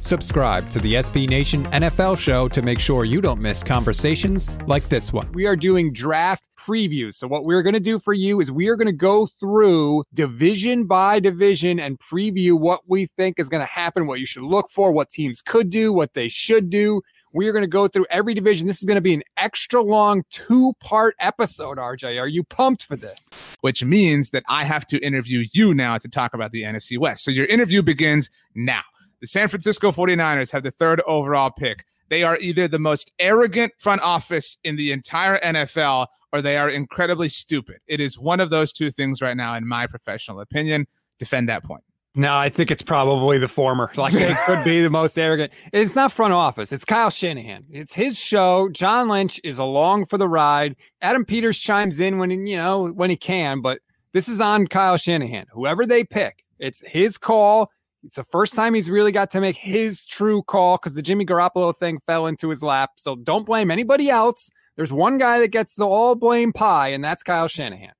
Subscribe to the SB Nation NFL show to make sure you don't miss conversations like this one. We are doing draft previews. So, what we're going to do for you is we are going to go through division by division and preview what we think is going to happen, what you should look for, what teams could do, what they should do. We are going to go through every division. This is going to be an extra long two part episode, RJ. Are you pumped for this? Which means that I have to interview you now to talk about the NFC West. So your interview begins now. The San Francisco 49ers have the third overall pick. They are either the most arrogant front office in the entire NFL or they are incredibly stupid. It is one of those two things right now, in my professional opinion. Defend that point. No, I think it's probably the former. Like they could be the most arrogant. It's not front office. It's Kyle Shanahan. It's his show. John Lynch is along for the ride. Adam Peters chimes in when you know when he can, but this is on Kyle Shanahan. Whoever they pick, it's his call. It's the first time he's really got to make his true call because the Jimmy Garoppolo thing fell into his lap. So don't blame anybody else. There's one guy that gets the all blame pie, and that's Kyle Shanahan.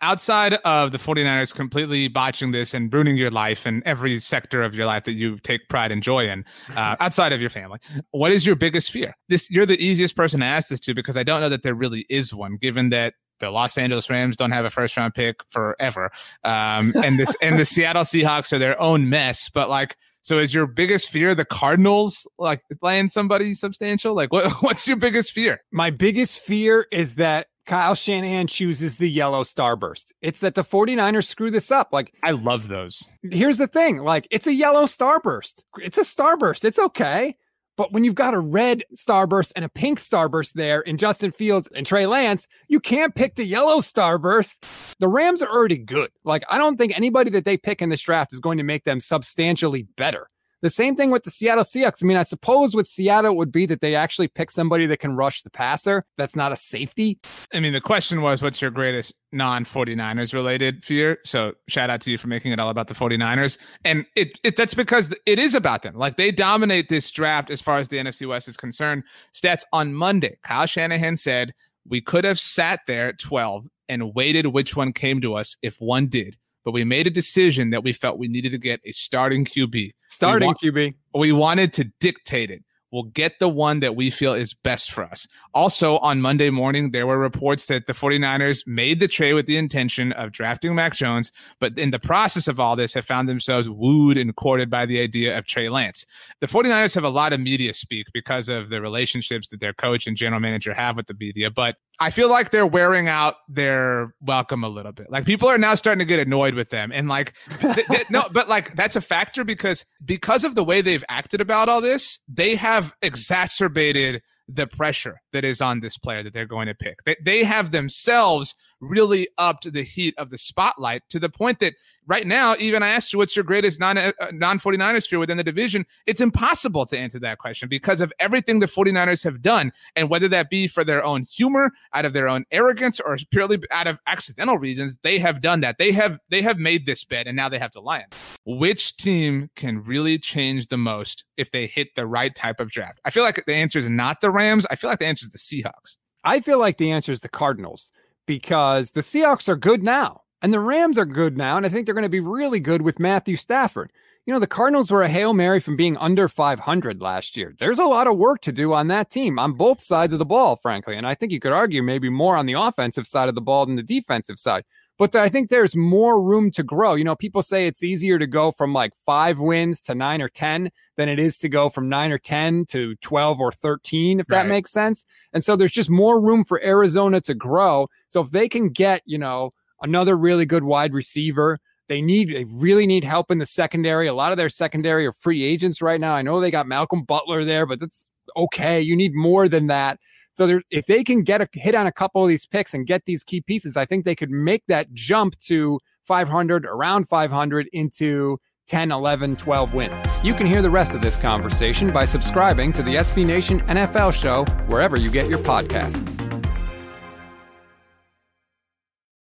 Outside of the 49ers completely botching this and ruining your life and every sector of your life that you take pride and joy in, uh, outside of your family, what is your biggest fear? This you're the easiest person to ask this to because I don't know that there really is one, given that the Los Angeles Rams don't have a first round pick forever, um, and this and the Seattle Seahawks are their own mess. But like, so is your biggest fear the Cardinals like playing somebody substantial? Like, what what's your biggest fear? My biggest fear is that Kyle Shanahan chooses the yellow starburst. It's that the 49ers screw this up. Like, I love those. Here's the thing like, it's a yellow starburst. It's a starburst. It's okay. But when you've got a red starburst and a pink starburst there in Justin Fields and Trey Lance, you can't pick the yellow starburst. The Rams are already good. Like, I don't think anybody that they pick in this draft is going to make them substantially better. The same thing with the Seattle Seahawks. I mean, I suppose with Seattle it would be that they actually pick somebody that can rush the passer. That's not a safety. I mean, the question was, what's your greatest non 49ers related fear? So shout out to you for making it all about the 49ers. And it, it that's because it is about them. Like they dominate this draft as far as the NFC West is concerned. Stats on Monday, Kyle Shanahan said we could have sat there at 12 and waited which one came to us if one did but we made a decision that we felt we needed to get a starting QB. Starting we wa- QB. We wanted to dictate it. We'll get the one that we feel is best for us. Also, on Monday morning, there were reports that the 49ers made the trade with the intention of drafting Mac Jones, but in the process of all this, have found themselves wooed and courted by the idea of Trey Lance. The 49ers have a lot of media speak because of the relationships that their coach and general manager have with the media, but I feel like they're wearing out their welcome a little bit. Like people are now starting to get annoyed with them, and like th- th- no, but like that's a factor because because of the way they've acted about all this, they have exacerbated the pressure that is on this player that they're going to pick. They, they have themselves really upped the heat of the spotlight to the point that right now, even I asked you what's your greatest non uh, non 49ers fear within the division. It's impossible to answer that question because of everything the 49ers have done. And whether that be for their own humor, out of their own arrogance, or purely out of accidental reasons, they have done that. They have they have made this bet and now they have to lie Which team can really change the most if they hit the right type of draft? I feel like the answer is not the Rams. I feel like the answer is the Seahawks. I feel like the answer is the Cardinals because the Seahawks are good now. And the Rams are good now, and I think they're going to be really good with Matthew Stafford. You know, the Cardinals were a Hail Mary from being under 500 last year. There's a lot of work to do on that team on both sides of the ball, frankly. And I think you could argue maybe more on the offensive side of the ball than the defensive side. But I think there's more room to grow. You know, people say it's easier to go from like five wins to nine or 10 than it is to go from nine or 10 to 12 or 13, if right. that makes sense. And so there's just more room for Arizona to grow. So if they can get, you know, another really good wide receiver. They need they really need help in the secondary. A lot of their secondary are free agents right now. I know they got Malcolm Butler there, but that's okay. You need more than that. So if they can get a hit on a couple of these picks and get these key pieces, I think they could make that jump to 500, around 500 into 10, 11, 12 wins. You can hear the rest of this conversation by subscribing to the SB Nation NFL show wherever you get your podcasts.